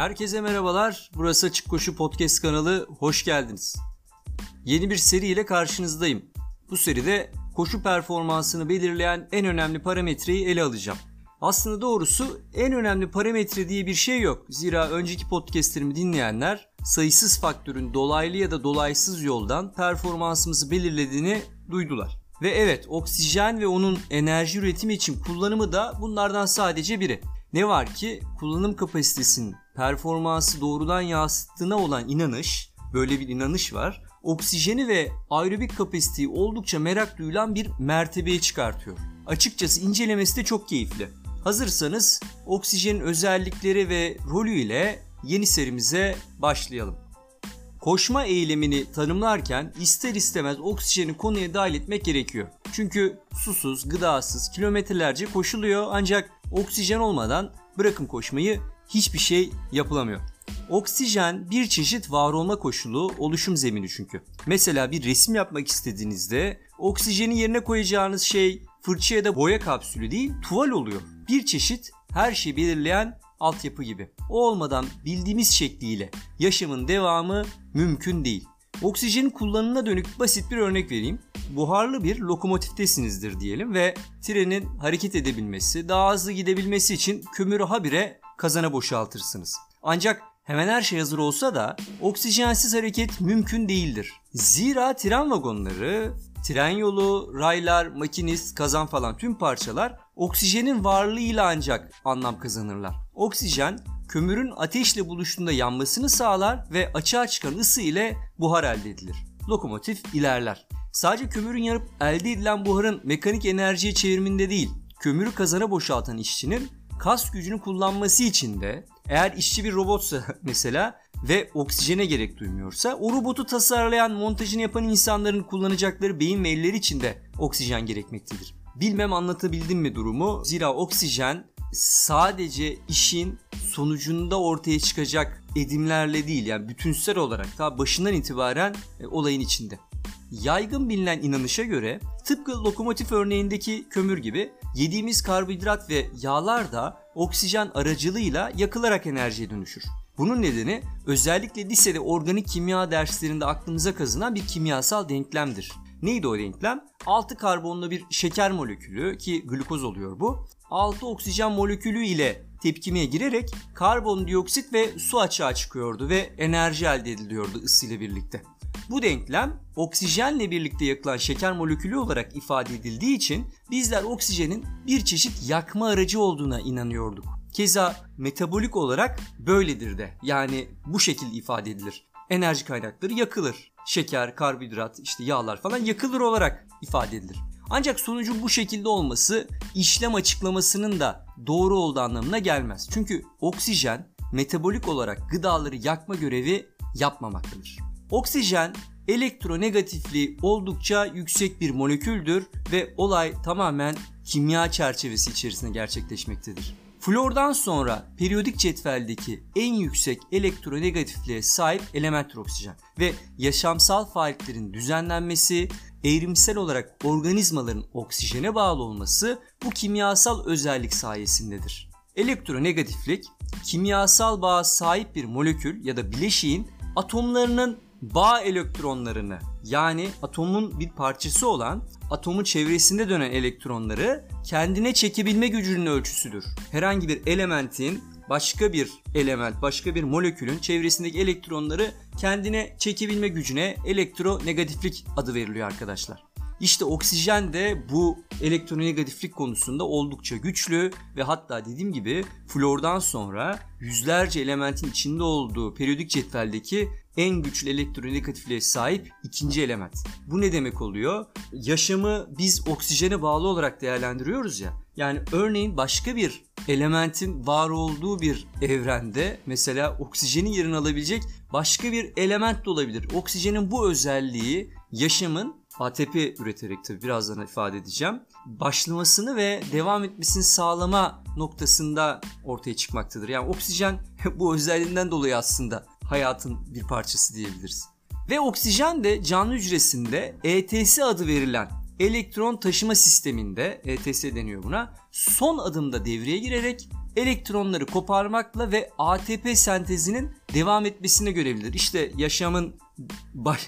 Herkese merhabalar. Burası Açık Koşu Podcast kanalı. Hoş geldiniz. Yeni bir seri ile karşınızdayım. Bu seride koşu performansını belirleyen en önemli parametreyi ele alacağım. Aslında doğrusu en önemli parametre diye bir şey yok. Zira önceki podcastlerimi dinleyenler sayısız faktörün dolaylı ya da dolaysız yoldan performansımızı belirlediğini duydular. Ve evet oksijen ve onun enerji üretimi için kullanımı da bunlardan sadece biri. Ne var ki kullanım kapasitesinin performansı doğrudan yansıttığına olan inanış, böyle bir inanış var. Oksijeni ve aerobik kapasiteyi oldukça merak duyulan bir mertebeye çıkartıyor. Açıkçası incelemesi de çok keyifli. Hazırsanız oksijenin özellikleri ve rolü ile yeni serimize başlayalım. Koşma eylemini tanımlarken ister istemez oksijeni konuya dahil etmek gerekiyor. Çünkü susuz, gıdasız, kilometrelerce koşuluyor ancak oksijen olmadan bırakın koşmayı hiçbir şey yapılamıyor. Oksijen bir çeşit var olma koşulu, oluşum zemini çünkü. Mesela bir resim yapmak istediğinizde oksijeni yerine koyacağınız şey fırça ya da boya kapsülü değil, tuval oluyor. Bir çeşit her şeyi belirleyen altyapı gibi. O olmadan bildiğimiz şekliyle yaşamın devamı mümkün değil. Oksijenin kullanımına dönük basit bir örnek vereyim. Buharlı bir lokomotiftesinizdir diyelim ve trenin hareket edebilmesi, daha hızlı gidebilmesi için kömürü habire kazana boşaltırsınız. Ancak hemen her şey hazır olsa da oksijensiz hareket mümkün değildir. Zira tren vagonları, tren yolu, raylar, makinist, kazan falan tüm parçalar oksijenin varlığıyla ancak anlam kazanırlar. Oksijen kömürün ateşle buluştuğunda yanmasını sağlar ve açığa çıkan ısı ile buhar elde edilir. Lokomotif ilerler. Sadece kömürün yanıp elde edilen buharın mekanik enerjiye çevirminde değil, kömürü kazana boşaltan işçinin kas gücünü kullanması için de eğer işçi bir robotsa mesela ve oksijene gerek duymuyorsa o robotu tasarlayan, montajını yapan insanların kullanacakları beyin ve elleri için de oksijen gerekmektedir. Bilmem anlatabildim mi durumu? Zira oksijen sadece işin sonucunda ortaya çıkacak edimlerle değil yani bütünsel olarak ta başından itibaren e, olayın içinde. Yaygın bilinen inanışa göre tıpkı lokomotif örneğindeki kömür gibi yediğimiz karbonhidrat ve yağlar da oksijen aracılığıyla yakılarak enerjiye dönüşür. Bunun nedeni özellikle lisede organik kimya derslerinde aklımıza kazınan bir kimyasal denklemdir. Neydi o denklem? 6 karbonlu bir şeker molekülü ki glukoz oluyor bu. 6 oksijen molekülü ile tepkimeye girerek karbondioksit ve su açığa çıkıyordu ve enerji elde ediliyordu ısıyla birlikte. Bu denklem oksijenle birlikte yakılan şeker molekülü olarak ifade edildiği için bizler oksijenin bir çeşit yakma aracı olduğuna inanıyorduk. Keza metabolik olarak böyledir de. Yani bu şekilde ifade edilir. Enerji kaynakları yakılır. Şeker, karbonhidrat, işte yağlar falan yakılır olarak ifade edilir. Ancak sonucun bu şekilde olması işlem açıklamasının da doğru olduğu anlamına gelmez. Çünkü oksijen metabolik olarak gıdaları yakma görevi yapmamaktadır. Oksijen elektronegatifliği oldukça yüksek bir moleküldür ve olay tamamen kimya çerçevesi içerisinde gerçekleşmektedir. Flordan sonra periyodik cetveldeki en yüksek elektronegatifliğe sahip elementtir oksijen ve yaşamsal faaliyetlerin düzenlenmesi, evrimsel olarak organizmaların oksijene bağlı olması bu kimyasal özellik sayesindedir. Elektronegatiflik, kimyasal bağa sahip bir molekül ya da bileşiğin atomlarının bağ elektronlarını yani atomun bir parçası olan atomun çevresinde dönen elektronları kendine çekebilme gücünün ölçüsüdür. Herhangi bir elementin başka bir element, başka bir molekülün çevresindeki elektronları kendine çekebilme gücüne elektronegatiflik adı veriliyor arkadaşlar. İşte oksijen de bu elektronegatiflik konusunda oldukça güçlü ve hatta dediğim gibi flordan sonra yüzlerce elementin içinde olduğu periyodik cetveldeki en güçlü elektronegatifliğe sahip ikinci element. Bu ne demek oluyor? Yaşamı biz oksijene bağlı olarak değerlendiriyoruz ya. Yani örneğin başka bir elementin var olduğu bir evrende mesela oksijenin yerini alabilecek başka bir element de olabilir. Oksijenin bu özelliği yaşamın ATP üreterek tabii birazdan ifade edeceğim. Başlamasını ve devam etmesini sağlama noktasında ortaya çıkmaktadır. Yani oksijen bu özelliğinden dolayı aslında hayatın bir parçası diyebiliriz. Ve oksijen de canlı hücresinde ETS adı verilen elektron taşıma sisteminde ETS deniyor buna. Son adımda devreye girerek elektronları koparmakla ve ATP sentezinin devam etmesine görevlidir. İşte yaşamın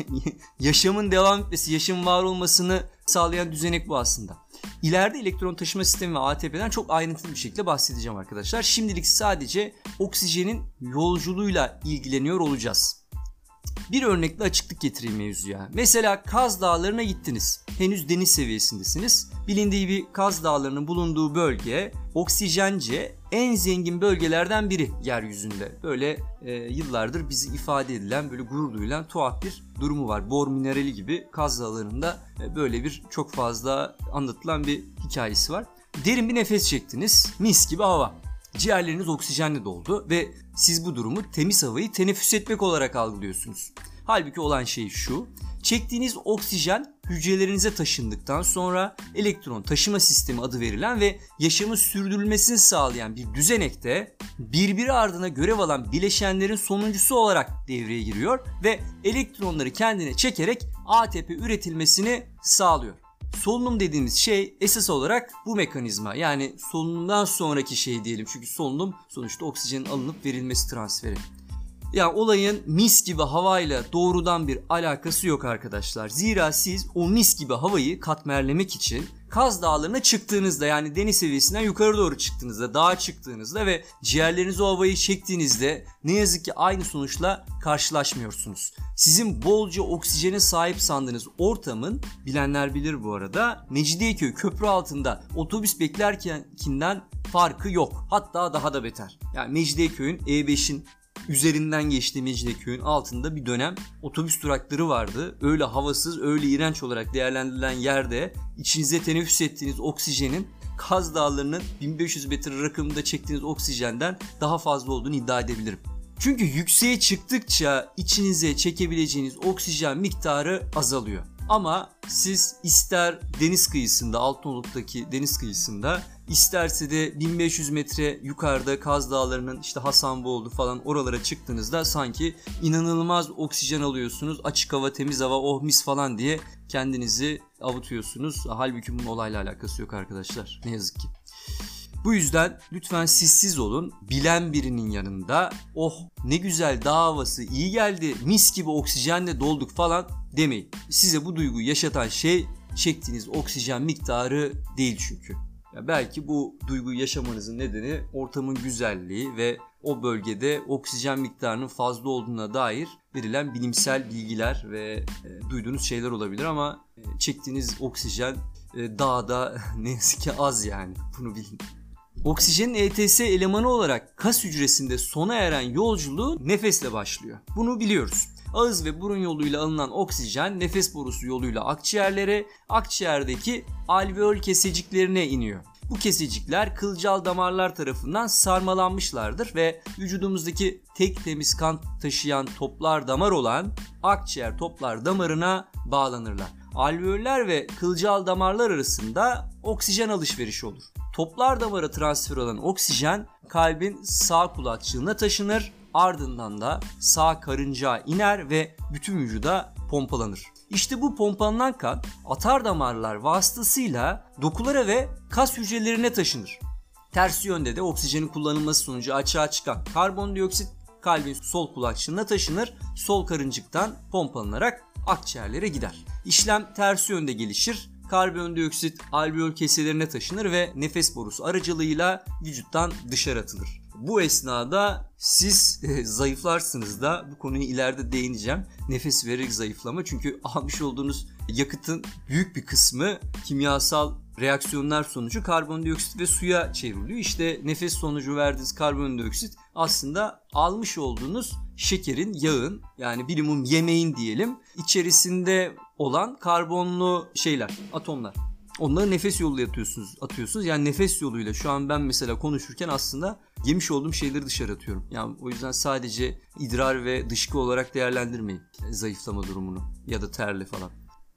yaşamın devam etmesi, yaşamın var olmasını sağlayan düzenek bu aslında. İleride elektron taşıma sistemi ve ATP'den çok ayrıntılı bir şekilde bahsedeceğim arkadaşlar. Şimdilik sadece oksijenin yolculuğuyla ilgileniyor olacağız. Bir örnekle açıklık getireyim mevzuya. Mesela Kaz Dağları'na gittiniz. Henüz deniz seviyesindesiniz. Bilindiği bir Kaz Dağları'nın bulunduğu bölge oksijence en zengin bölgelerden biri yeryüzünde. Böyle e, yıllardır bizi ifade edilen, böyle gurur duyulan tuhaf bir durumu var. Bor minerali gibi Kaz Dağları'nda e, böyle bir çok fazla anlatılan bir hikayesi var. Derin bir nefes çektiniz. Mis gibi hava. Ciğerleriniz oksijenle doldu ve siz bu durumu temiz havayı teneffüs etmek olarak algılıyorsunuz. Halbuki olan şey şu. Çektiğiniz oksijen hücrelerinize taşındıktan sonra elektron taşıma sistemi adı verilen ve yaşamın sürdürülmesini sağlayan bir düzenekte birbiri ardına görev alan bileşenlerin sonuncusu olarak devreye giriyor ve elektronları kendine çekerek ATP üretilmesini sağlıyor. Solunum dediğimiz şey esas olarak bu mekanizma. Yani solunumdan sonraki şey diyelim. Çünkü solunum sonuçta oksijenin alınıp verilmesi transferi. Yani olayın mis gibi havayla doğrudan bir alakası yok arkadaşlar. Zira siz o mis gibi havayı katmerlemek için Kaz Dağları'na çıktığınızda yani deniz seviyesinden yukarı doğru çıktığınızda, dağa çıktığınızda ve ciğerleriniz o havayı çektiğinizde ne yazık ki aynı sonuçla karşılaşmıyorsunuz. Sizin bolca oksijene sahip sandığınız ortamın bilenler bilir bu arada Mecidiyeköy köprü altında otobüs beklerkenkinden farkı yok. Hatta daha da beter. Yani Mecidiyeköy'ün E5'in üzerinden geçtiği Mecidiyeköy'ün altında bir dönem otobüs durakları vardı. Öyle havasız, öyle iğrenç olarak değerlendirilen yerde içinize teneffüs ettiğiniz oksijenin Kaz Dağları'nın 1500 metre rakımında çektiğiniz oksijenden daha fazla olduğunu iddia edebilirim. Çünkü yükseğe çıktıkça içinize çekebileceğiniz oksijen miktarı azalıyor. Ama siz ister deniz kıyısında, Altınoluk'taki deniz kıyısında isterse de 1500 metre yukarıda Kaz Dağları'nın işte Hasanboğlu falan oralara çıktığınızda sanki inanılmaz oksijen alıyorsunuz. Açık hava, temiz hava, oh mis falan diye kendinizi avutuyorsunuz. Halbuki bunun olayla alakası yok arkadaşlar. Ne yazık ki. Bu yüzden lütfen sessiz olun. Bilen birinin yanında oh ne güzel dağ havası iyi geldi mis gibi oksijenle dolduk falan demeyin. Size bu duyguyu yaşatan şey çektiğiniz oksijen miktarı değil çünkü. Ya belki bu duyguyu yaşamanızın nedeni ortamın güzelliği ve o bölgede oksijen miktarının fazla olduğuna dair verilen bilimsel bilgiler ve e, duyduğunuz şeyler olabilir ama e, çektiğiniz oksijen e, dağda ne yazık ki az yani bunu bilin. Oksijenin ETS elemanı olarak kas hücresinde sona eren yolculuğu nefesle başlıyor. Bunu biliyoruz. Ağız ve burun yoluyla alınan oksijen nefes borusu yoluyla akciğerlere, akciğerdeki alveol keseciklerine iniyor. Bu kesecikler kılcal damarlar tarafından sarmalanmışlardır ve vücudumuzdaki tek temiz kan taşıyan toplar damar olan akciğer toplar damarına bağlanırlar. Alveoller ve kılcal damarlar arasında oksijen alışverişi olur. Toplar damara transfer olan oksijen kalbin sağ kulakçığına taşınır ardından da sağ karıncağa iner ve bütün vücuda pompalanır. İşte bu pompalanan kan atar damarlar vasıtasıyla dokulara ve kas hücrelerine taşınır. Ters yönde de oksijenin kullanılması sonucu açığa çıkan karbondioksit kalbin sol kulakçığına taşınır, sol karıncıktan pompalanarak akciğerlere gider. İşlem ters yönde gelişir karbondioksit alveol keselerine taşınır ve nefes borusu aracılığıyla vücuttan dışarı atılır. Bu esnada siz e, zayıflarsınız da bu konuyu ileride değineceğim. Nefes vererek zayıflama çünkü almış olduğunuz yakıtın büyük bir kısmı kimyasal reaksiyonlar sonucu karbondioksit ve suya çevriliyor. İşte nefes sonucu verdiğiniz karbondioksit aslında almış olduğunuz şekerin, yağın yani bilimum yemeğin diyelim içerisinde olan karbonlu şeyler, atomlar. Onları nefes yoluyla atıyorsunuz, atıyorsunuz. Yani nefes yoluyla şu an ben mesela konuşurken aslında yemiş olduğum şeyleri dışarı atıyorum. Yani o yüzden sadece idrar ve dışkı olarak değerlendirmeyin zayıflama durumunu ya da terle falan.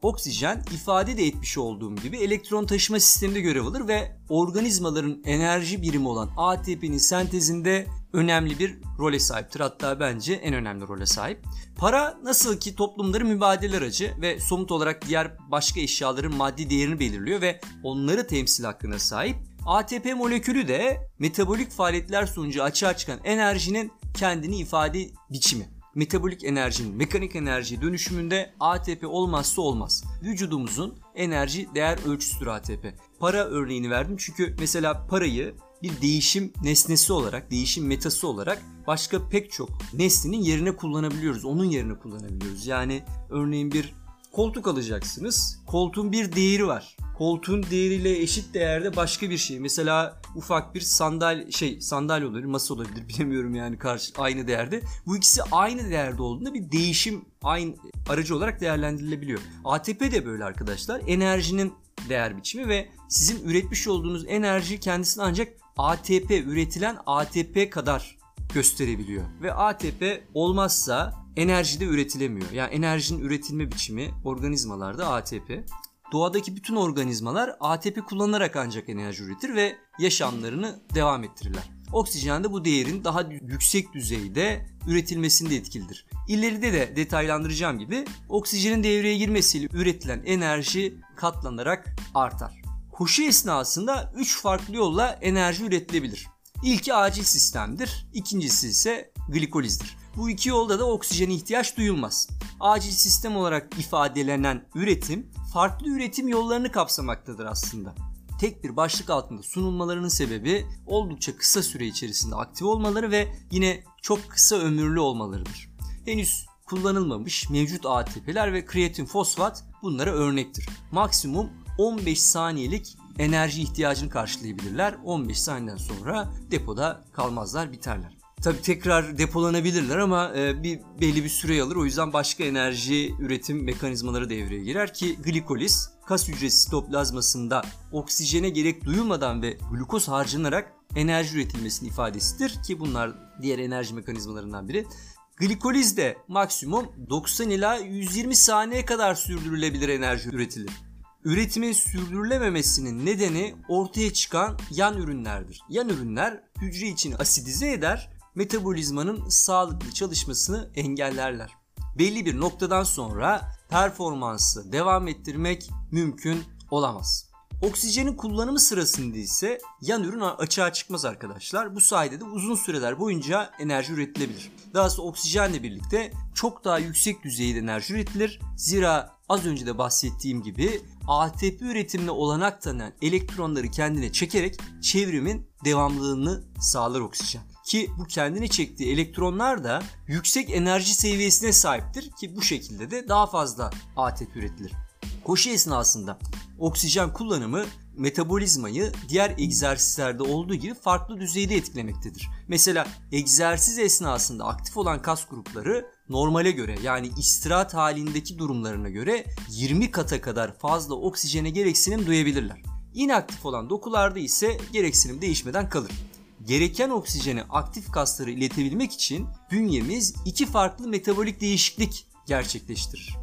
Oksijen ifade de etmiş olduğum gibi elektron taşıma sisteminde görev alır ve organizmaların enerji birimi olan ATP'nin sentezinde önemli bir role sahiptir. Hatta bence en önemli role sahip. Para nasıl ki toplumların mübadele aracı ve somut olarak diğer başka eşyaların maddi değerini belirliyor ve onları temsil hakkına sahip. ATP molekülü de metabolik faaliyetler sonucu açığa çıkan enerjinin kendini ifade biçimi. Metabolik enerjinin mekanik enerji dönüşümünde ATP olmazsa olmaz. Vücudumuzun enerji değer ölçüsüdür ATP. Para örneğini verdim çünkü mesela parayı bir değişim nesnesi olarak, değişim metası olarak başka pek çok nesnenin yerine kullanabiliyoruz. Onun yerine kullanabiliyoruz. Yani örneğin bir koltuk alacaksınız. Koltuğun bir değeri var. Koltuğun değeriyle eşit değerde başka bir şey. Mesela ufak bir sandal şey sandalye olabilir, masa olabilir bilemiyorum yani karşı aynı değerde. Bu ikisi aynı değerde olduğunda bir değişim aynı aracı olarak değerlendirilebiliyor. ATP de böyle arkadaşlar. Enerjinin değer biçimi ve sizin üretmiş olduğunuz enerji kendisini ancak ATP üretilen ATP kadar gösterebiliyor. Ve ATP olmazsa enerji de üretilemiyor. Yani enerjinin üretilme biçimi organizmalarda ATP. Doğadaki bütün organizmalar ATP kullanarak ancak enerji üretir ve yaşamlarını devam ettirirler. Oksijen de bu değerin daha yüksek düzeyde üretilmesinde etkilidir. İleride de detaylandıracağım gibi oksijenin devreye girmesiyle üretilen enerji katlanarak artar. Koşu esnasında 3 farklı yolla enerji üretilebilir. İlki acil sistemdir, ikincisi ise glikolizdir. Bu iki yolda da oksijene ihtiyaç duyulmaz. Acil sistem olarak ifadelenen üretim farklı üretim yollarını kapsamaktadır aslında. Tek bir başlık altında sunulmalarının sebebi oldukça kısa süre içerisinde aktif olmaları ve yine çok kısa ömürlü olmalarıdır. Henüz kullanılmamış mevcut ATP'ler ve kreatin fosfat bunlara örnektir. Maksimum 15 saniyelik enerji ihtiyacını karşılayabilirler. 15 saniyeden sonra depoda kalmazlar, biterler. Tabi tekrar depolanabilirler ama e, bir belli bir süre alır. O yüzden başka enerji üretim mekanizmaları devreye girer ki glikoliz kas hücresi sitoplazmasında oksijene gerek duyulmadan ve glukoz harcanarak enerji üretilmesinin ifadesidir ki bunlar diğer enerji mekanizmalarından biri. Glikoliz de maksimum 90 ila 120 saniye kadar sürdürülebilir enerji üretilir. Üretimin sürdürülememesinin nedeni ortaya çıkan yan ürünlerdir. Yan ürünler hücre içini asidize eder metabolizmanın sağlıklı çalışmasını engellerler. Belli bir noktadan sonra performansı devam ettirmek mümkün olamaz. Oksijenin kullanımı sırasında ise yan ürün açığa çıkmaz arkadaşlar. Bu sayede de uzun süreler boyunca enerji üretilebilir. Daha sonra oksijenle birlikte çok daha yüksek düzeyde enerji üretilir. Zira az önce de bahsettiğim gibi ATP üretimine olanak tanıyan elektronları kendine çekerek çevrimin devamlılığını sağlar oksijen. Ki bu kendini çektiği elektronlar da yüksek enerji seviyesine sahiptir ki bu şekilde de daha fazla ATP üretilir. Koşu esnasında oksijen kullanımı metabolizmayı diğer egzersizlerde olduğu gibi farklı düzeyde etkilemektedir. Mesela egzersiz esnasında aktif olan kas grupları normale göre yani istirahat halindeki durumlarına göre 20 kata kadar fazla oksijene gereksinim duyabilirler. İnaktif olan dokularda ise gereksinim değişmeden kalır gereken oksijeni aktif kaslara iletebilmek için bünyemiz iki farklı metabolik değişiklik gerçekleştirir.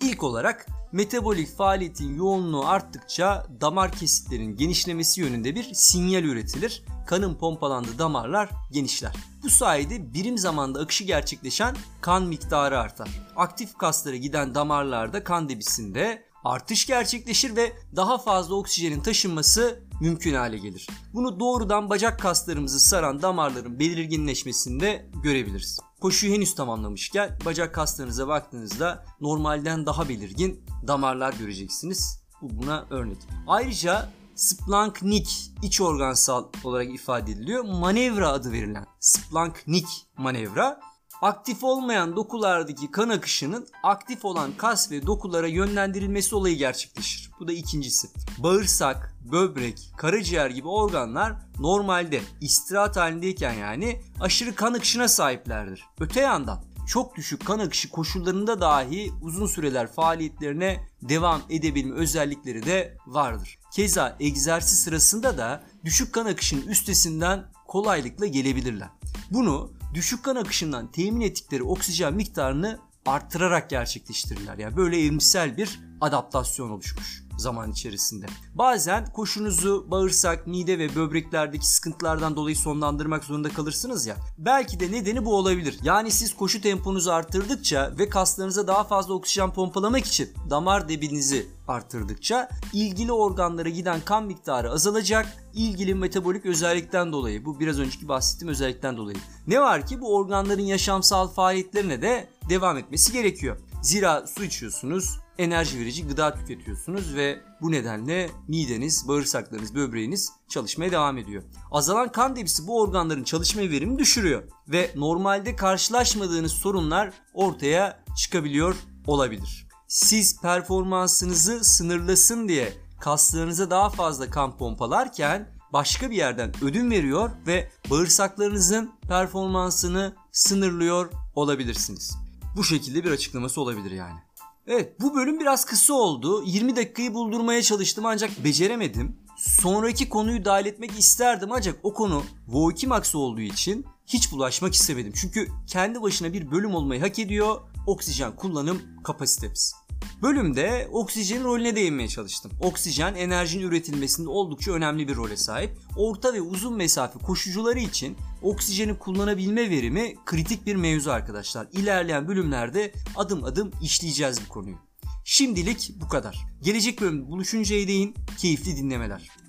İlk olarak metabolik faaliyetin yoğunluğu arttıkça damar kesitlerin genişlemesi yönünde bir sinyal üretilir. Kanın pompalandığı damarlar genişler. Bu sayede birim zamanda akışı gerçekleşen kan miktarı artar. Aktif kaslara giden damarlarda kan debisinde artış gerçekleşir ve daha fazla oksijenin taşınması mümkün hale gelir. Bunu doğrudan bacak kaslarımızı saran damarların belirginleşmesinde görebiliriz. Koşuyu henüz tamamlamışken bacak kaslarınıza baktığınızda normalden daha belirgin damarlar göreceksiniz. Bu buna örnek. Ayrıca splanknik iç organsal olarak ifade ediliyor. Manevra adı verilen splanknik manevra aktif olmayan dokulardaki kan akışının aktif olan kas ve dokulara yönlendirilmesi olayı gerçekleşir. Bu da ikincisi. Bağırsak, böbrek, karaciğer gibi organlar normalde istirahat halindeyken yani aşırı kan akışına sahiplerdir. Öte yandan çok düşük kan akışı koşullarında dahi uzun süreler faaliyetlerine devam edebilme özellikleri de vardır. Keza egzersiz sırasında da düşük kan akışının üstesinden kolaylıkla gelebilirler. Bunu düşük kan akışından temin ettikleri oksijen miktarını arttırarak gerçekleştirirler. Yani böyle evrimsel bir adaptasyon oluşmuş. Zaman içerisinde. Bazen koşunuzu bağırsak, mide ve böbreklerdeki sıkıntılardan dolayı sonlandırmak zorunda kalırsınız ya. Belki de nedeni bu olabilir. Yani siz koşu temponuzu arttırdıkça ve kaslarınıza daha fazla oksijen pompalamak için damar debinizi arttırdıkça ilgili organlara giden kan miktarı azalacak. İlgili metabolik özellikten dolayı bu biraz önceki bahsettiğim özellikten dolayı. Ne var ki bu organların yaşamsal faaliyetlerine de devam etmesi gerekiyor. Zira su içiyorsunuz, enerji verici gıda tüketiyorsunuz ve bu nedenle mideniz, bağırsaklarınız, böbreğiniz çalışmaya devam ediyor. Azalan kan debisi bu organların çalışma verimini düşürüyor ve normalde karşılaşmadığınız sorunlar ortaya çıkabiliyor olabilir. Siz performansınızı sınırlasın diye kaslarınıza daha fazla kan pompalarken başka bir yerden ödün veriyor ve bağırsaklarınızın performansını sınırlıyor olabilirsiniz. Bu şekilde bir açıklaması olabilir yani. Evet bu bölüm biraz kısa oldu. 20 dakikayı buldurmaya çalıştım ancak beceremedim. Sonraki konuyu dahil etmek isterdim ancak o konu Voikimax olduğu için hiç bulaşmak istemedim. Çünkü kendi başına bir bölüm olmayı hak ediyor oksijen kullanım kapasitemiz. Bölümde oksijenin rolüne değinmeye çalıştım. Oksijen enerjinin üretilmesinde oldukça önemli bir role sahip. Orta ve uzun mesafe koşucuları için oksijeni kullanabilme verimi kritik bir mevzu arkadaşlar. İlerleyen bölümlerde adım adım işleyeceğiz bu konuyu. Şimdilik bu kadar. Gelecek bölümde buluşuncaya değin keyifli dinlemeler.